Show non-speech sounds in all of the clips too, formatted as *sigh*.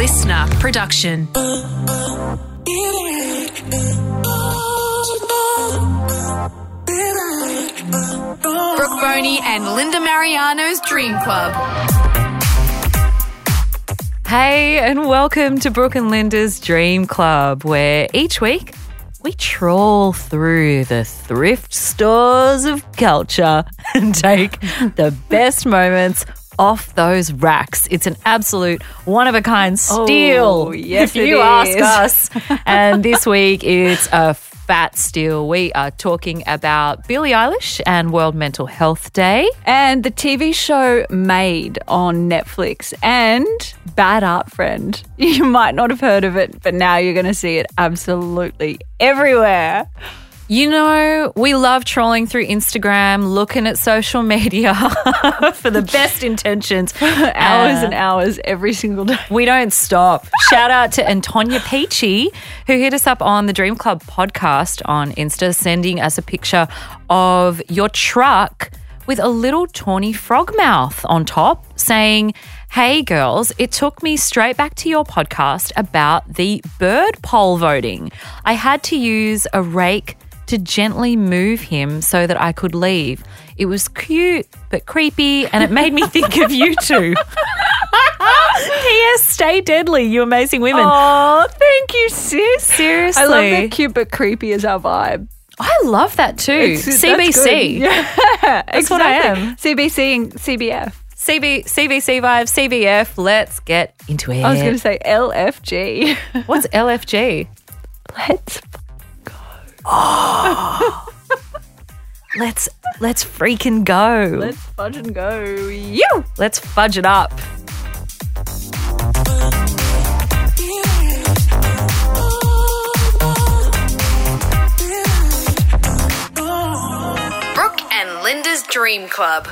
LiSTNR production. Brooke Boney and Linda Marigliano's Dream Club. Hey, and welcome to Brooke and Linda's Dream Club, where each week we trawl through the thrift stores of culture *laughs* and take the best moments off those racks. It's an absolute one of a kind steal. Oh, yes, if you ask us. *laughs* and this week it's a fat steal. We are talking about Billie Eilish and World Mental Health Day. and the TV show Maid on Netflix and Bad Art Friend. *laughs* You might not have heard of it, but now you're going to see it absolutely everywhere. You know, we love trolling through Instagram, looking at social media *laughs* for the best intentions. Hours Uh, and hours every single day. We don't stop. Shout out to Antonia Peachy, who hit us up on the Dream Club podcast on Insta, sending us a picture of your truck with a little tawny frogmouth on top, saying, Hey girls, it took me straight back to your podcast about the bird poll voting. I had to use a rake to gently move him so that I could leave. It was cute but creepy, and it made me *laughs* think of you two. *laughs* P.S. Stay deadly, you amazing women. Oh, thank you, sis. Seriously. I love that cute but creepy is our vibe. I love that too. It's- CBC. good. *laughs* Yeah, That's what I am. CBC and CBF. CB, CBC vibe, CBF. Let's get into it. I was going to say LFG. What's LFG? Let's. Oh. *laughs* Let's let's freaking go. Let's fudge and go. You. Let's fudge it up. Brooke and Linda's Dream Club.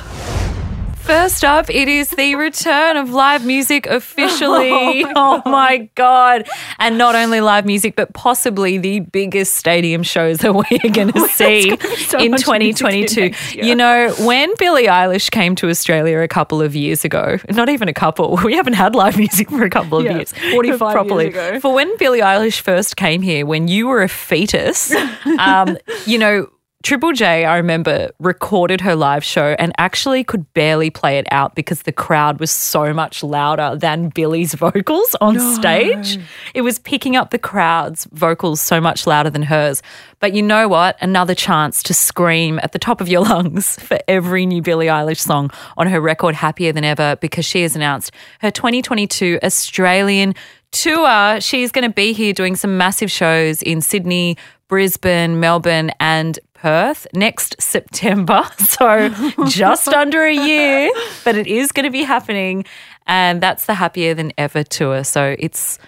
First up, it is the return of live music officially. *laughs* Oh *laughs* my, God. And not only live music, but possibly the biggest stadium shows that we are going to see so in 2022. next year. You know, when Billie Eilish came to Australia a couple of years ago, not even a couple, *laughs* we haven't had live music for a couple of Yeah, years. 45 years ago. For when Billie Eilish first came here, when you were a fetus, um, you know, Triple J, I remember, recorded her live show and actually could barely play it out because the crowd was so much louder than Billie's *laughs* vocals on stage. It was picking up the crowd's vocals so much louder than hers. But you know what? Another chance to scream at the top of your *laughs* lungs for every new Billie Eilish song on her record Happier Than Ever because she has announced her 2022 Australian tour. She's going to be here doing some massive shows in Sydney, Brisbane, Melbourne, and Perth next September. *laughs* So just under a year, but it is going to be happening. And that's the Happier Than Ever tour. So it's,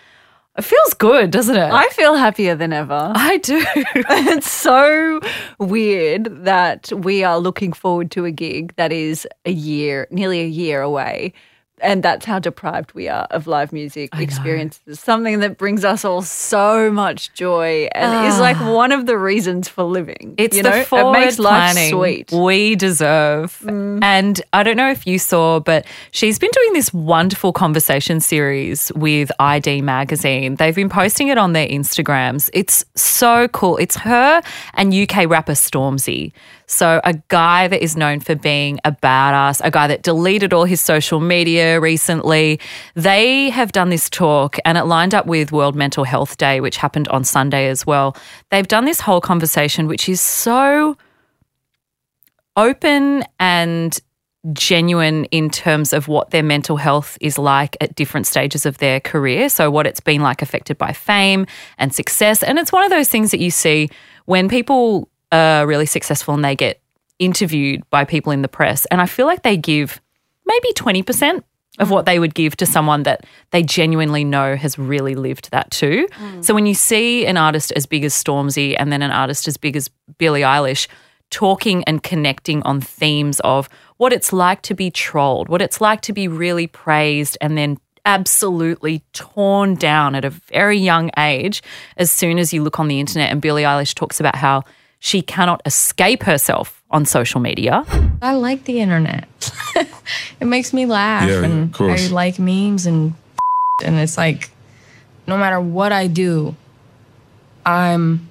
it feels good, doesn't it? I feel happier than ever. I do. *laughs* *laughs* it's so weird that we are looking forward to a gig that is a year, nearly a year away. And that's how deprived we are of live music experiences. Something that brings us all so much joy and is like ah. one of the reasons for living. It's you the know? forward it makes life planning sweet. we deserve. Mm. And I don't know if you saw, but she's been doing this wonderful conversation series with i-D Magazine. They've been posting it on their Instagrams. It's so cool. It's her and UK rapper Stormzy. So, a guy that is known for being a badass, a guy that deleted all his social media recently. They have done this talk and it lined up with World Mental Health Day, which happened on Sunday as well. They've done this whole conversation, which is so open and genuine in terms of what their mental health is like at different stages of their career. So, what it's been like affected by fame and success. And it's one of those things that you see when people are really successful and they get interviewed by people in the press. And I feel like they give maybe 20% of what they would give to someone that they genuinely know has really lived that too. Mm. So when you see an artist as big as Stormzy and then an artist as big as Billie Eilish talking and connecting on themes of what it's like to be trolled, what it's like to be really praised and then absolutely torn down at a very young age as soon as you look on the internet and Billie Eilish talks about how she cannot escape herself on social media. I like the internet. *laughs* it makes me laugh, Yeah, and of course. I like memes and *laughs* and it's like no matter what I do, I'm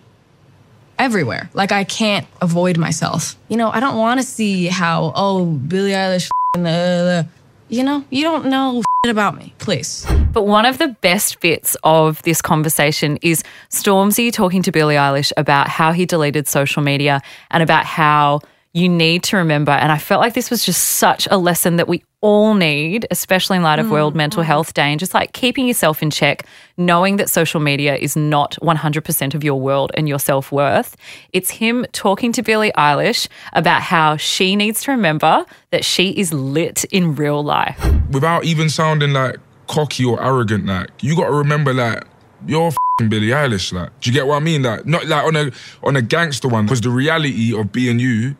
everywhere. Like I can't avoid myself. You know, I don't want to see how oh Billie Eilish, and *laughs* the, you know, you don't know about me, please. But one of the best bits of this conversation is Stormzy talking to Billie Eilish about how he deleted social media and about how you need to remember. And I felt like this was just such a lesson that we all need, especially in light of mm, World Mental mm. Health Day, and just like keeping yourself in check, knowing that social media is not 100% of your world and your self worth. It's him talking to Billie Eilish about how she needs to remember that she is lit in real life. without even sounding like cocky or arrogant, like you got to remember, like you're f***ing Billie Eilish. Like, do you get what I mean? Like, not like on a on a gangster one, because the reality of being you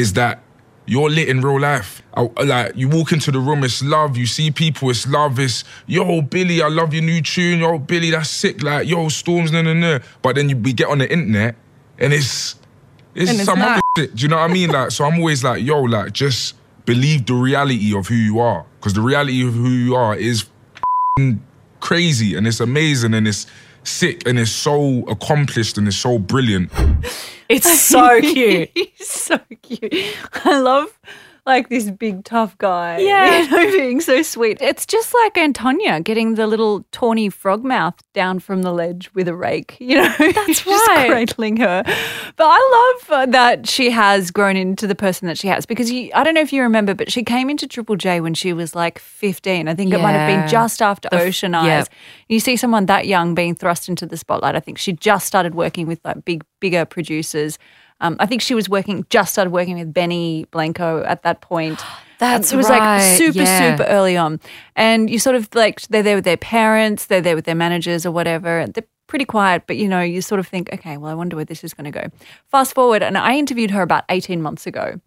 is that you're lit in real life. I- like you walk into the room, it's love. You see people, it's love. It's yo Billie, I love your new tune. Yo Billie, that's sick. Like yo Storms, no no no. But then you we get on the internet and it's it's And it's some not. other shit. Do you know what I mean? Like, so I'm always like, yo, like just believe the reality of who you are, because the reality of who you are is f***ing crazy and it's amazing and it's sick and it's so accomplished and it's so brilliant. *laughs* It's so *laughs* cute. He's so cute. I love like this big tough guy. *laughs* Yeah. You know, being so sweet. It's just like Antonia getting the little tawny frogmouth down from the ledge with a rake. You know, *laughs* that's just right. cradling her. But I love uh, that she has grown into the person that she has because you, I don't know if you remember, but she came into Triple J when she was like 15. I think it might have been just after The Ocean Eyes. yeah. You see someone that young being thrust into the spotlight. I think she just started working with like big, bigger producers. Um, I think she was working, just started working with Benny Blanco at that point. *gasps* That's it was right, like super, yeah. super early on. And you sort of like, they're there with their parents, they're there with their managers or whatever. They're pretty quiet, but you know, you sort of think, okay, well, I wonder where this is going to go. Fast forward, and I interviewed her about 18 months ago.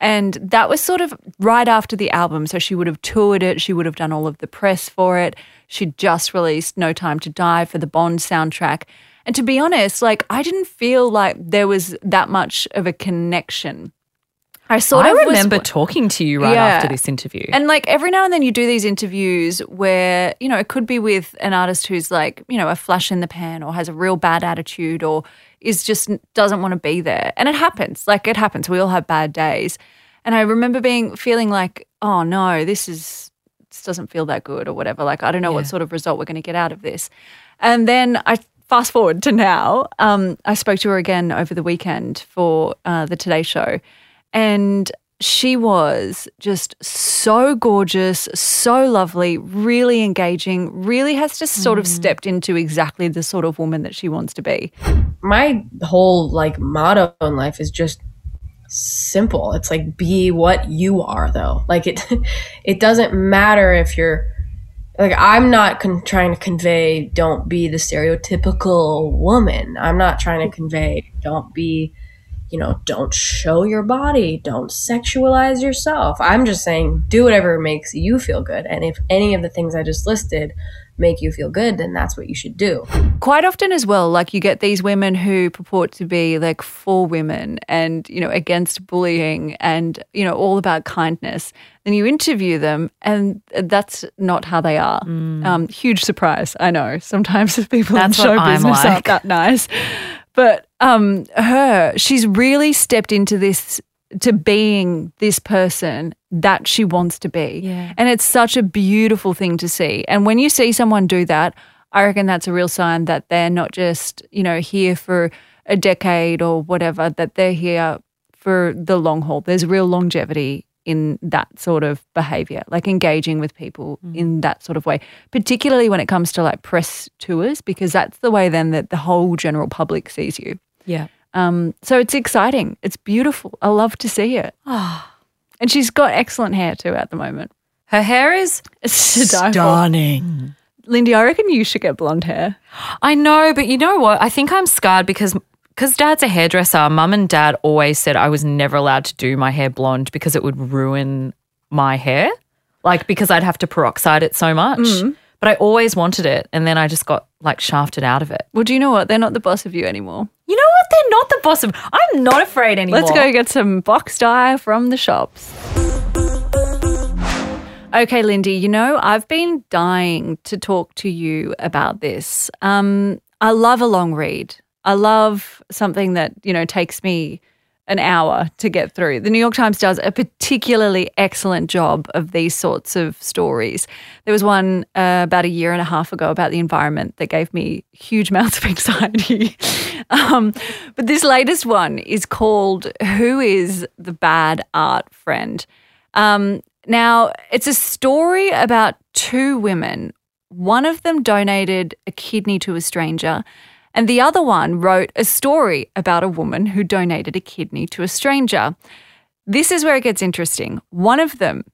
And that was sort of right after the album. So she would have toured it. She would have done all of the press for it. She'd just released No Time to Die for the Bond soundtrack. And to be honest, like I didn't feel like there was that much of a connection. I sort I of was- remember talking to you right Yeah. after this interview. and like every now and then you do these interviews where, you know, it could be with an artist who's like, you know, a flash in the pan or has a real bad attitude or is just doesn't want to be there. And it happens. Like it happens. We all have bad days. And I remember being feeling like, oh no, this is this doesn't feel that good or whatever. Like I don't know what sort of result we're going to get out of this. And then I fast forward to now. Um, I spoke to her again over the weekend for uh, the Today Show, and she was just so gorgeous, so lovely, really engaging. Really has just sort of stepped into exactly the sort of woman that she wants to be. my whole like motto in life is just simple it's like be what you are though like it *laughs* it doesn't matter if you're like i'm not con- trying to convey don't be the stereotypical woman. I'm not trying to convey don't be you know don't show your body don't sexualize yourself. I'm just saying do whatever makes you feel good. And if any of the things i just listed make you feel good then that's what you should do Quite often as well, like you get these women who purport to be like for women and, you know, against bullying and, you know, all about kindness. Then you interview them and that's not how they are. Um, huge surprise, I know. Sometimes *laughs* the people That's in show business like. aren't that nice. But um, her, she's really stepped into this to being this person that she wants to be. Yeah. And it's such a beautiful thing to see. And when you see someone do that, I reckon that's a real sign that they're not just, you know, here for a decade or whatever, that they're here for the long haul. There's real longevity in that sort of behavior, like engaging with people mm. in that sort of way, particularly when it comes to like press tours, because that's the way then that the whole general public sees you. yeah. Um, so it's exciting. It's beautiful. I love to see it. And she's got excellent hair too at the moment. Her hair is *laughs* stunning. Lindy, I reckon you should get blonde hair. I know, but you know what? I think I'm scarred because because dad's a hairdresser. Mum and dad always said I was never allowed to do my hair blonde because it would ruin my hair. Like because I'd have to peroxide it so much. But I always wanted it, and then I just got like shafted out of it. Well, do you know what? They're not the boss of you anymore. You know what? They're not the boss of. I'm not afraid anymore. Let's go get some box dye from the shops. Okay, Lindy, you know, I've been dying to talk to you about this. Um, I love a long read. I love something that, you know, takes me an hour to get through. The New York Times does a particularly excellent job of these sorts of stories. There was one uh, about a year and a half ago about the environment that gave me huge *laughs* amounts of anxiety. *laughs* um, but this latest one is called Who is the Bad Art Friend? Um, now, it's a story about two women. One of them donated a kidney to a stranger, and the other one wrote a story about a woman who donated a kidney to a stranger. This is where it gets interesting. One of them,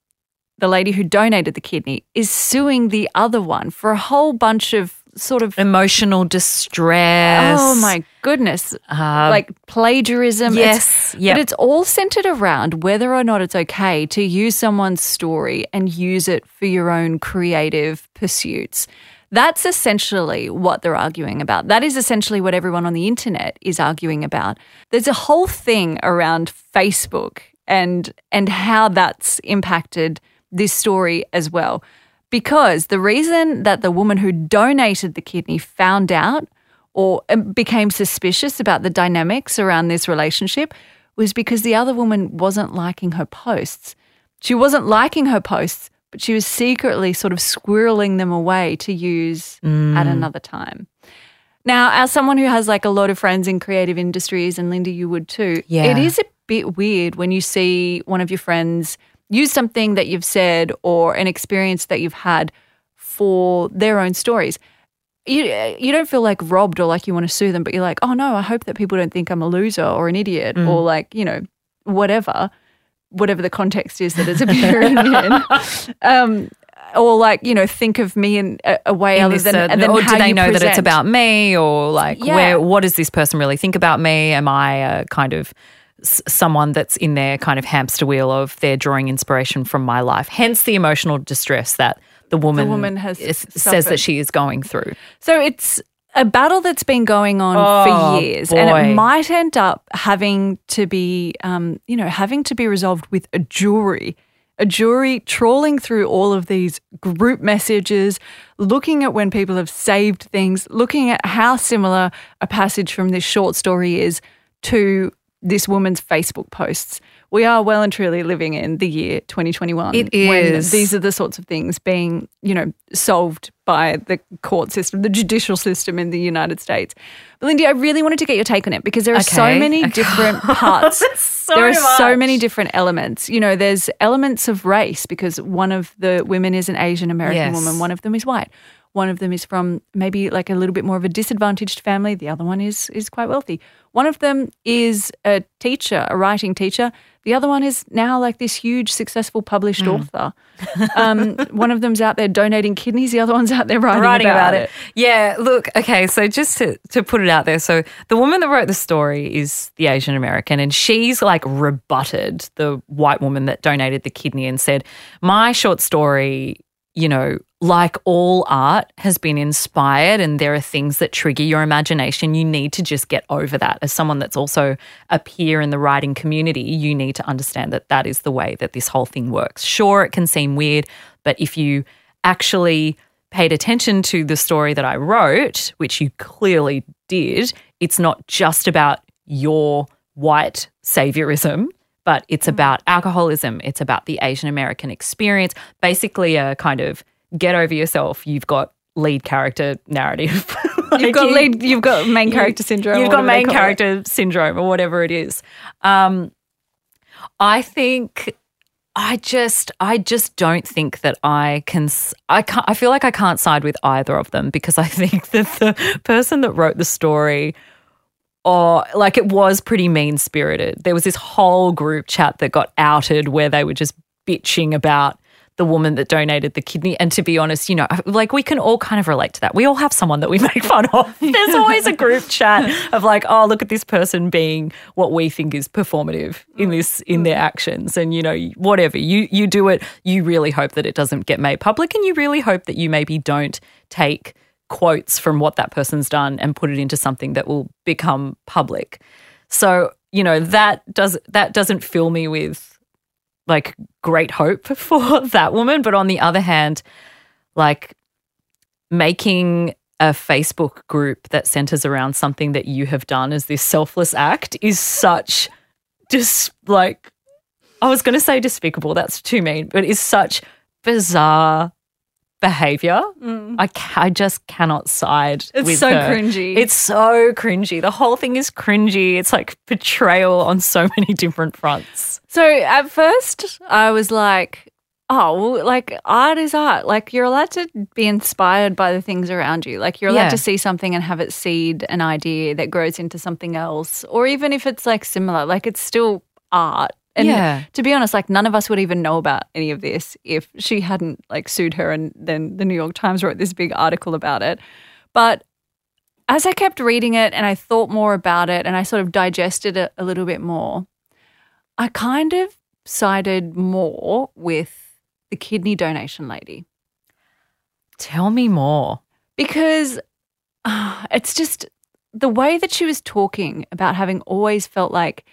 the lady who donated the kidney, is suing the other one for a whole bunch of sort of Emotional distress. Oh my goodness. Uh, like plagiarism. It's- yes, yep. But it's all centered around whether or not it's okay to use someone's story and use it for your own creative pursuits. That's essentially what they're arguing about. That is essentially what everyone on the internet is arguing about. There's a whole thing around Facebook and and how that's impacted this story as well. Because the reason that the woman who donated the kidney found out or um, became suspicious about the dynamics around this relationship was because the other woman wasn't liking her posts. She wasn't liking her posts, but she was secretly sort of squirreling them away to use at mm. another time. Now, as someone who has like a lot of friends in creative industries, and Linda, you would too, Yeah. it is a bit weird when you see one of your friends use something that you've said or an experience that you've had for their own stories. You, you don't feel like robbed or like you want to sue them, but you're like, oh no, I hope that people don't think I'm a loser or an idiot mm. or like, you know, whatever, whatever the context is that it's *laughs* appearing in. Um, or like, you know, think of me in a, a way in other than, uh, and then or how do they know that it's about me? Or like Yeah. where what does this person really think about me? Am i a kind of s- someone that's in their kind of hamster wheel of they're drawing inspiration from my life? Hence the emotional distress that the woman, woman has is- says that she is going through. So it's a battle that's been going on Oh, for years, and it might end up having to be, um, you know, having to be resolved with a jury. A jury trawling through all of these group messages, looking at when people have saved things, looking at how similar a passage from this short story is to this woman's Facebook posts. We are well and truly living in the year 2021. It When is. these are the sorts of things being, you know, solved by the court system, the judicial system in the United States. But Lindy, I really wanted to get your take on it because there are so many okay. different *laughs* parts. So there are so many different elements. You know, there's elements of race because one of the women is an Asian American Yes. woman, one of them is white. One of them is from maybe like a little bit more of a disadvantaged family. The other one is is quite wealthy. One of them is a teacher, a writing teacher. The other one is now like this huge, successful published Hmm. author. Um, *laughs* one of them's out there donating kidneys. The other one's out there writing, writing about, about it. Yeah, look, okay, so just to, to put it out there, so the woman that wrote the story is the Asian American, and she's like rebutted the white woman that donated the kidney and said, My short story, you know, like all art, has been inspired, and there are things that trigger your imagination. You need to just get over that. As someone that's also a peer in the writing community, you need to understand that that is the way that this whole thing works. Sure, it can seem weird, but if you actually paid attention to the story that I wrote, which you clearly did, it's not just about your white saviorism, but it's about alcoholism. It's about the Asian American experience. Basically, a kind of get over yourself. You've got lead character narrative. *laughs* You've got you- lead, you've got main character syndrome. You've got main call it. character syndrome or whatever it is. Um, I think I just I just don't think that I can I can't I feel like I can't side with either of them because I *laughs* think that the person that wrote the story or like it was pretty mean spirited. There was this whole group chat that got outed where they were just bitching about the woman that donated the kidney. And to be honest, you know, like we can all kind of relate to that. We all have someone that we *laughs* make fun of. *laughs* There's always a group chat of like, oh, look at this person being what we think is performative in this in their actions. And you know, whatever. You you do it, you really hope that it doesn't get made public and you really hope that you maybe don't take quotes from what that person's done and put it into something that will become public. So, you know, that does that doesn't fill me with like great hope *laughs* for that woman. But on the other hand, like making a Facebook group that centers around something that you have done as this selfless act is such just like I was going to say despicable. That's too mean, but it's such bizarre behavior. I, ca- I just cannot side. Mm. It's so her. cringy. It's so cringy. The whole thing is cringy. It's like betrayal on so *laughs* many different fronts. So at first, I was like, oh, well, like art is art. Like you're allowed to be inspired by the things around you. Like you're allowed Yeah. to see something and have it seed an idea that grows into something else. Or even if it's like similar, like it's still art. And Yeah. to be honest, like none of us would even know about any of this if she hadn't like sued her and then the New York Times wrote this big article about it. But as I kept reading it and I thought more about it and I sort of digested it a little bit more, I kind of sided more with the kidney donation lady Tell me more. because uh, *sighs* it's just the way that she was talking about having always felt like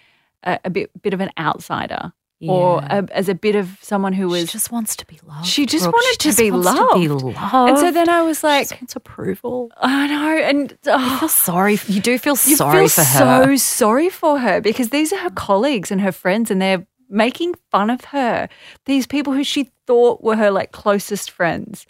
a, a bit bit of an outsider or a, as a bit of someone who she was. just wants to be loved. She just Brooke. wanted She to be wants To be loved. loved. and so then I was She like, just wants approval. I know, and I oh, feel sorry. You do feel you sorry feel for her. so sorry for her because these are her colleagues and her friends, and they're making fun of her. These people who she thought were her like closest friends,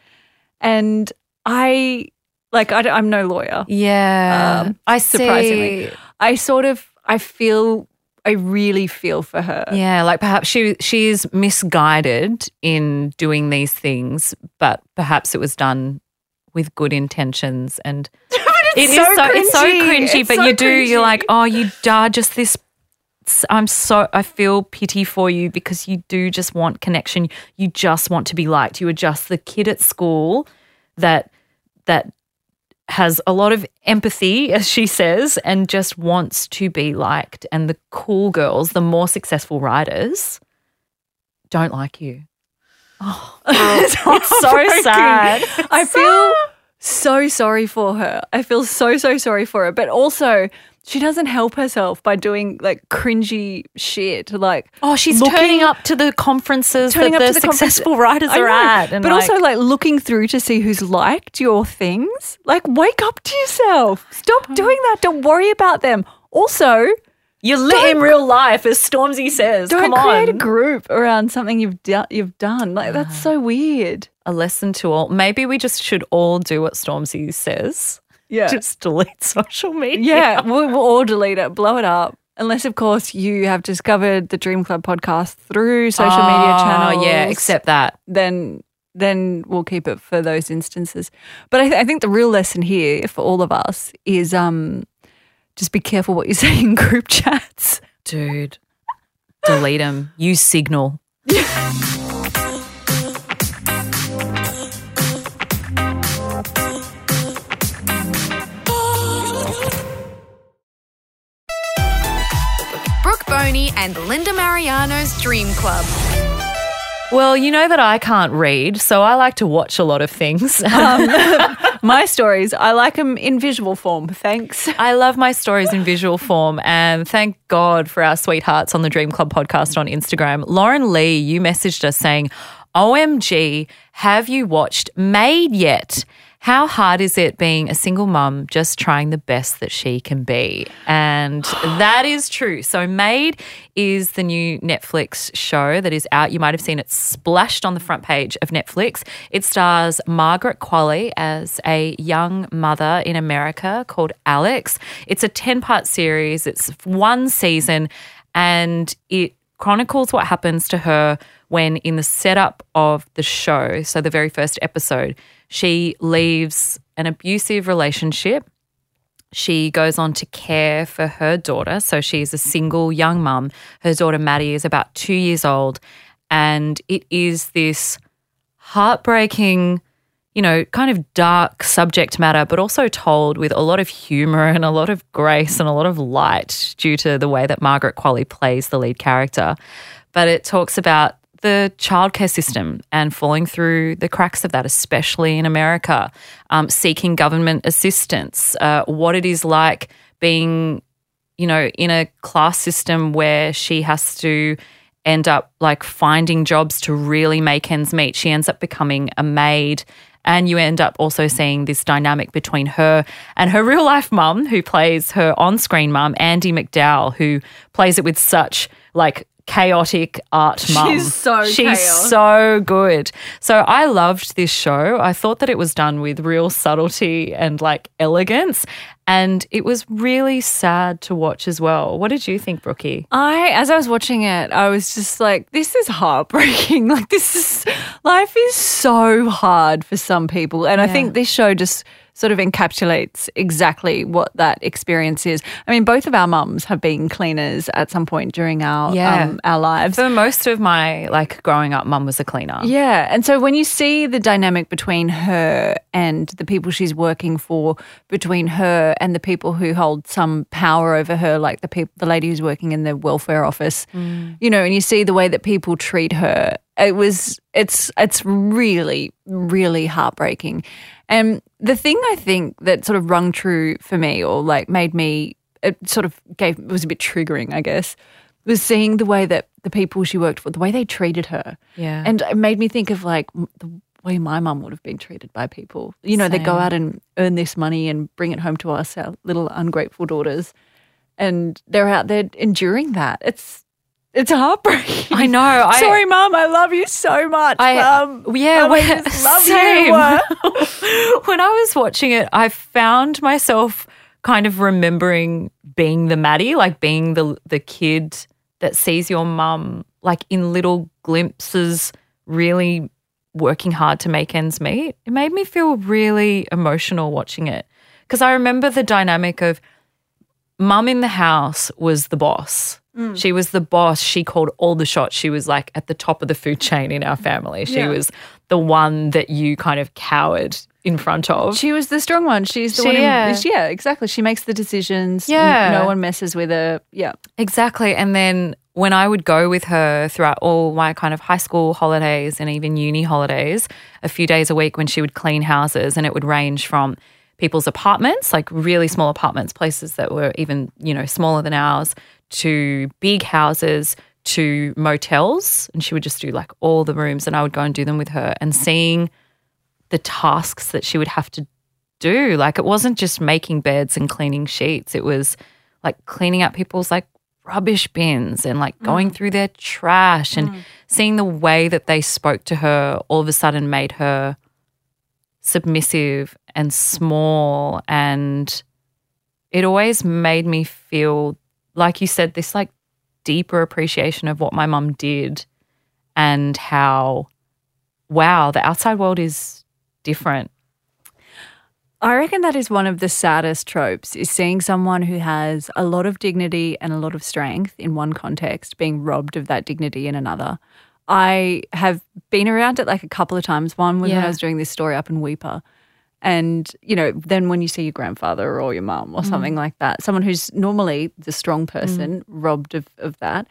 and I like I, am no lawyer. yeah, Um, I surprisingly. see. I sort of I feel I really feel for her. Yeah, like perhaps she she is misguided in doing these things, but perhaps it was done with good intentions and *laughs* It is so so, it's so cringy. cringy, It's but so you do you're like, oh, you are just this. I'm so I feel pity for you because you do just want connection. You just want to be liked. You are just the kid at school that that has a lot of empathy, as she says, and just wants to be liked. And the cool girls, the more successful writers, don't like you. Oh, *laughs* oh it's so sad. I feel *laughs* so sorry for her. I feel so so sorry for her, but also she doesn't help herself by doing like cringy shit. Like Oh, she's looking- turning up to the conferences that the, the successful writers are at. And but like, also like looking through to see who's liked your things. Like wake up to yourself. Stop doing that. Don't worry about them. Also, you're lit in real life, as Stormzy says. don't Come create on. a group around something you've done. You've done like that's ah. so weird. a lesson to all. Maybe we just should all do what Stormzy says. Yeah, Just delete *laughs* social media. yeah. We'll, we'll all delete it, blow it up. Unless, of course, you have discovered the Dream Club podcast through social media Oh, channels. yeah, except that. then then we'll keep it for those instances. But I, th- I think the real lesson here for all of us is um, just be careful what you *laughs* say in group chats. Dude, delete them. Use Signal. *laughs* Boney and Linda Marigliano's Dream Club. Well, you know that I can't read, so I like to watch a lot of things. *laughs* Um, *laughs* my stories, I like them in visual form. Thanks. I love my stories in visual form, and thank God for our sweethearts on the Dream Club podcast on Instagram. Lauren Lee, you messaged us saying, OMG, have you watched Maid yet? How hard is it being a single mum just trying the best that she can be? And *sighs* that is true. So, Maid is the new Netflix show that is out. You might have seen it splashed on the front page of Netflix. It stars Margaret Qualley as a young mother in America called Alex. It's a 10 part series, it's one season, and it chronicles what happens to her when, in the setup of the show, so the very first episode, she leaves an abusive relationship. She goes on to care for her daughter. So she's a single young mum. Her daughter, Maddie, is about two years old. And it is this heartbreaking, you know, kind of dark subject matter, but also told with a lot of humor and a lot of grace and a lot of light due to the way that Margaret Qualley plays the lead character. But it talks about the childcare system and falling through the cracks of that, especially in America, um, seeking government assistance, uh, what it is like being, you know, in a class system where she has to end up like finding jobs to really make ends meet. She ends up becoming a maid. And you end up also seeing this dynamic between her and her *laughs* real life mum, who plays her on screen mum, Andie MacDowell, who plays it with such like chaotic art mum. She's so She's chaos. so good. So I loved this show. I thought that it was done with real subtlety and like elegance. And it was really sad to watch as well. What did you think, Brookie? I, as I was watching it, I was just like, this is heartbreaking. *laughs* Like, this is, life is so hard for some people. And I think this show just sort of encapsulates exactly what that experience is. I mean, both of our mums have been cleaners at some point during our, Yeah. um, our lives. For most of my like growing up, mum was a cleaner. Yeah. And so when you see the dynamic between her and the people she's working for, between her and the people who hold some power over her, like the people, the lady who's working in the welfare office, mm. you know, and you see the way that people treat her, it was, it's, it's really, really heartbreaking. And the thing I think that sort of rung true for me or like made me, it sort of gave, it was a bit triggering, I guess, was seeing the way that the people she worked for, the way they treated her. Yeah. And it made me think of like the way my mum would have been treated by people. You know, they go out and earn this money and bring it home to us, our little ungrateful daughters. And they're out there enduring that. It's it's heartbreaking. I know. I, *laughs* Sorry, mum. I love you so much. I um, yeah, I when, just *laughs* love same. you. *laughs* when I was watching it, I found myself kind of remembering being the Maddie, like being the the kid that sees your mum like in little glimpses, really working hard to make ends meet. It made me feel really emotional watching it because I remember the dynamic of mum in the house was the boss. Mm. She was the boss. She called all the shots. She was like at the top of the food chain in our family. She Yeah. was the one that you kind of cowered in front of. She was the strong one. She's the She- one. In, yeah. yeah, exactly. She makes the decisions. Yeah. no one messes with her. Yeah. Exactly. And then when I would go with her throughout all my kind of high school holidays and even uni holidays, a few days a week when she would clean houses, and it would range from people's apartments, like really small apartments, places that were even, you know, smaller than ours, to big houses, to motels. And she would just do like all the rooms, and I would go and do them with her and seeing the tasks that she would have to do. Like it wasn't just making beds and cleaning sheets. It was like cleaning up people's like rubbish bins and like mm. going through their trash and mm. seeing the way that they spoke to her all of a sudden made her submissive and small. And it always made me feel like you said this like deeper appreciation of what my mum did and how wow the outside world is different I reckon that is one of the saddest tropes is seeing someone who has a lot of dignity and a lot of strength in one context being robbed of that dignity in another. I have been around it like a couple of times. One was when I was doing this story up in Weipa. And, you know, then when you see your grandfather or your mum or Mm. something like that, someone who's normally the strong person robbed of, of that,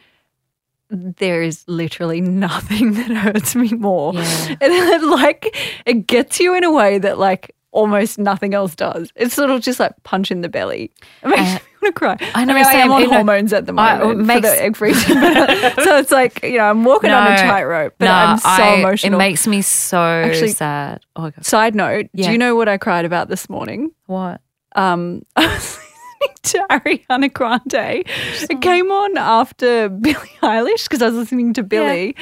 there is literally *laughs* nothing that hurts me more. Yeah. And it, like it gets you in a way that like almost nothing else does. It's sort of just like punch in the belly. It *laughs* makes Uh, me want to cry. I know, I mean, I same. am on You know, hormones at the I- it moment for the egg *laughs* freezing, so it's like you know I'm walking on a tightrope, but no, I'm so I- emotional. It makes me so Actually- sad. Oh god. Side note: Yeah. Do you know what I cried about this morning? What? um, *laughs* I was listening to Ariana Grande. It came on after Billie Eilish because I was listening to Billie,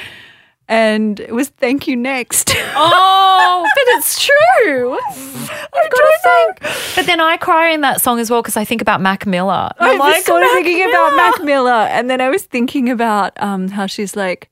and it was "Thank You Next." *laughs* Oh, but it's true. I've got to think. But then I cry in that song as well because I think about Mac Miller. I I'm was sort of thinking about Mac Miller, and then I was thinking about um, how she's like,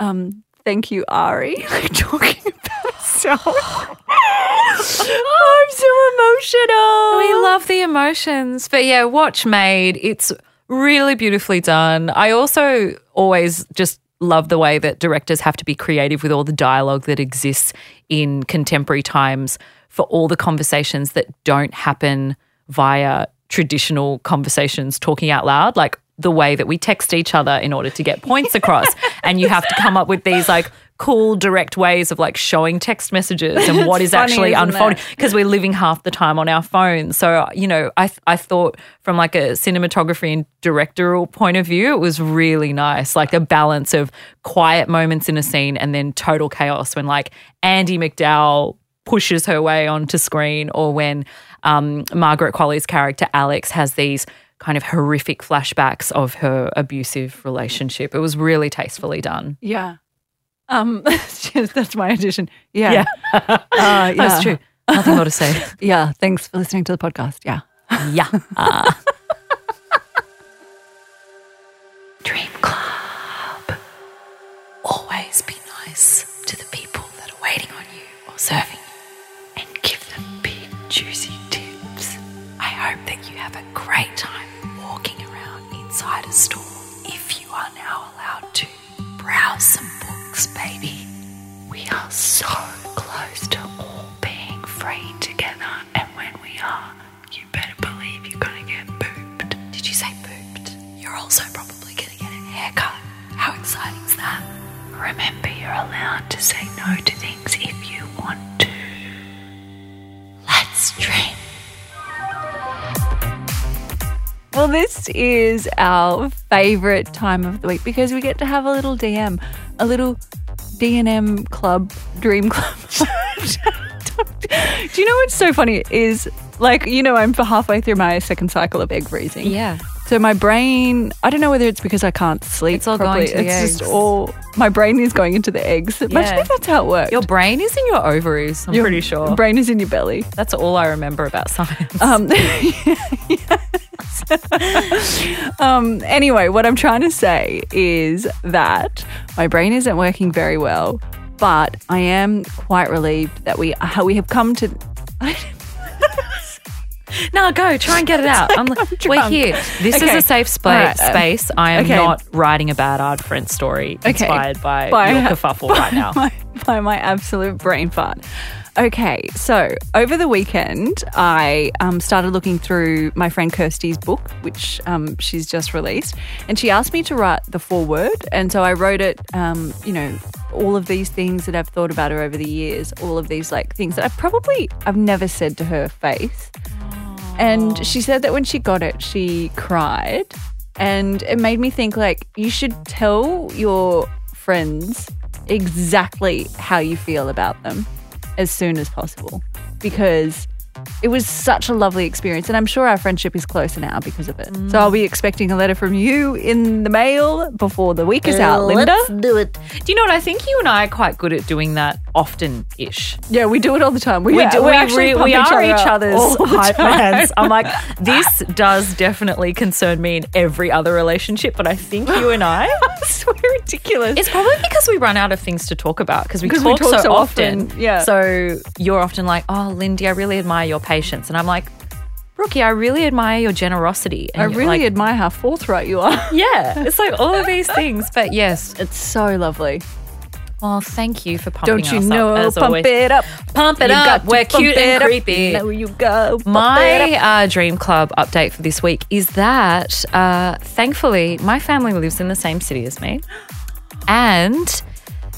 um, "Thank you, Ari," *laughs* like talking about herself. *laughs* I'm so emotional. We love the emotions. But yeah, Watch Maid, it's really beautifully done. I also always just love the way that directors have to be creative with all the dialogue that exists in contemporary times for all the conversations that don't happen via traditional conversations talking out loud like the way that we text each other in order to get points across. *laughs* And you have to come up with these like cool direct ways of like showing text messages and what is funny, actually unfolding because we're living half the time on our phones. So, you know, I I thought from like a cinematography and directorial point of view, it was really nice. Like a balance of quiet moments in a scene and then total chaos when like Andie MacDowell pushes her way onto screen or when um, Margaret Qualley's character Alex has these kind of horrific flashbacks of her abusive relationship. It was really tastefully done. Yeah. Um, *laughs* that's my addition. Yeah. Uh, *laughs* yeah. That's true. Nothing more to say. *laughs* Yeah. Thanks for listening to the podcast. Yeah. yeah. Dream Club. Always be nice to the people that are waiting on you or serving you and give them big, juicy tips. I hope that you have a great time walking around inside a store if you are now allowed to. Browse some books, baby. We are so close to all being free together, and when we are, you better believe you're gonna get booped. Did you say booped? You're also probably gonna get a haircut. How exciting is that? Remember, you're allowed to say no to things if you want to. Let's dream. Well, this is our favorite time of the week because we get to have a little DM, a little D&M club, dream club. *laughs* Do you know what's so funny is like, you know, I'm for halfway through my second cycle of egg freezing. Yeah. So my brain, I don't know whether it's because I can't sleep. It's all properly. going to the It's just eggs. all my brain is going into the eggs. Imagine Yeah. if that's how it works. Your brain is in your ovaries, I'm Your pretty sure. brain is in your belly. That's all I remember about science. Um, *laughs* um, anyway, what I'm trying to say is that my brain isn't working very well, but I am quite relieved that we how we have come to. *laughs* *laughs* no, go try and get it *laughs* out. I'm, like, we're here. This Okay. is a safe spa- right, space. I am okay. not writing a bad art friend story inspired by, *laughs* By- your kerfuffle right now. by, by my absolute brain fart. Okay, so over the weekend, I um, started looking through my friend Kirsty's book, which um, she's just released, and she asked me to write the foreword. And so I wrote it, um, you know, all of these things that I've thought about her over the years, all of these like things that I probably I've never said to her face. And she said that when she got it, she cried. And it made me think like you should tell your friends exactly how you feel about them as soon as possible because it was such a lovely experience and I'm sure our friendship is closer now because of it. So I'll be expecting a letter from you in the mail before the week is out, Linda. do it. Do you know what? I think you and I are quite good at doing that often ish. Yeah, we do it all the time. We, We, are- do, we we, actually re- pump we are each other up other's all the hype time. I'm like, *laughs* this does definitely concern me in every other relationship, but I think you and I, *laughs* are so ridiculous. it's probably because we run out of things to talk about because we, talk we talk so, so often. often, yeah. So you're often like, oh, Lindy, I really admire your patience. And I'm like, Rookie, I really admire your generosity. And I really like, admire how forthright you are. *laughs* Yeah, it's like all of these things. But yes, It's so lovely. well, thank you for pumping Don't you us know? up as pump always. it up. Pump it You up. We're cute and up. creepy. There you go. Pump My uh, dream club update for this week is that uh, thankfully my family lives in the same city as me. And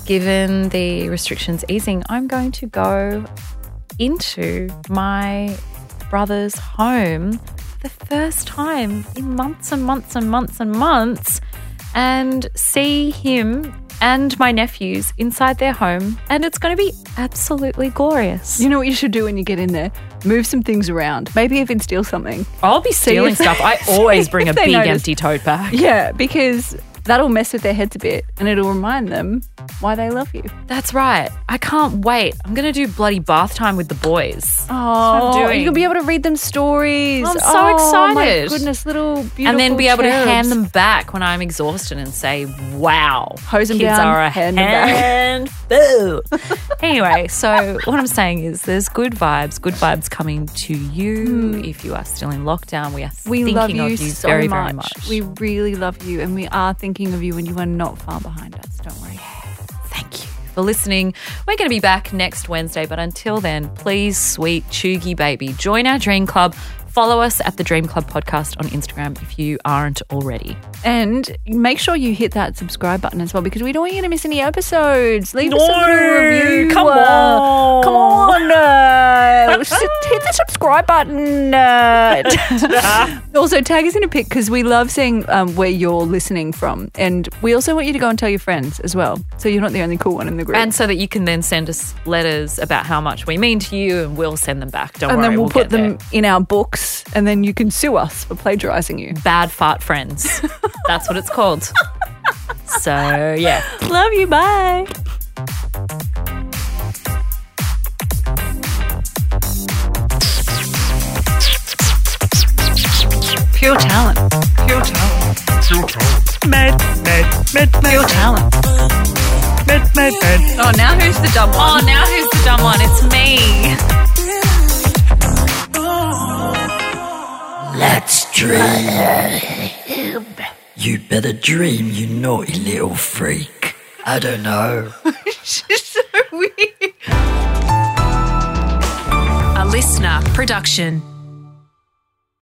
given the restrictions easing, I'm going to go into my brother's home for the first time in months and months and months and months and see him and my nephews inside their home. And it's going to be absolutely glorious. You know what you should do when you get in there? Move some things around. Maybe even steal something. I'll be stealing stuff. I *laughs* always bring a big notice. empty tote bag. Yeah, because that'll mess with their heads a bit and it'll remind them why they love you. That's right. I can't wait. I'm going to do bloody bath time with the boys. Oh, doing. you'll be able to read them stories. I'm so excited. Oh, My goodness, little beautiful and then be able to hand them back when I'm exhausted and say, wow. Hose 'em kids are a hand back." handful. *laughs* anyway, so what I'm saying is there's good vibes, good vibes coming to you hmm. if you are still in lockdown. We are. We thinking love you, of you so very, much. very much. We really love you, and we are thinking of you, and you are not far behind us. Don't worry. Thank you for listening. We're going to be back next Wednesday, but until then, please, sweet Chugi baby, join our dream club. Follow us at the Dream Club Podcast on Instagram if you aren't already. And make sure you hit that subscribe button as well because we don't want you to miss any episodes. Leave us a little review. come uh, on. Come on. Uh, *laughs* hit the subscribe button. Uh. *laughs* also, tag us in a pic because we love seeing um, where you're listening from. And we also want you to go and tell your friends as well. So you're not the only cool one in the group. And so that you can then send us letters about how much we mean to you and we'll send them back. Don't and worry. And then we'll, get put them there. in our books and then you can sue us for plagiarizing you. Bad fart friends. *laughs* That's what it's called. So, yeah. Love you. Bye. Pure talent. Pure talent. Pure talent. Med, med, med, Pure talent. Med, med, med. Oh, now who's the dumb Oh, one? now who's the dumb one? It's me. Let's dream. You better dream, you naughty little freak. I don't know. *laughs* She's so weird. A LiSTNR production.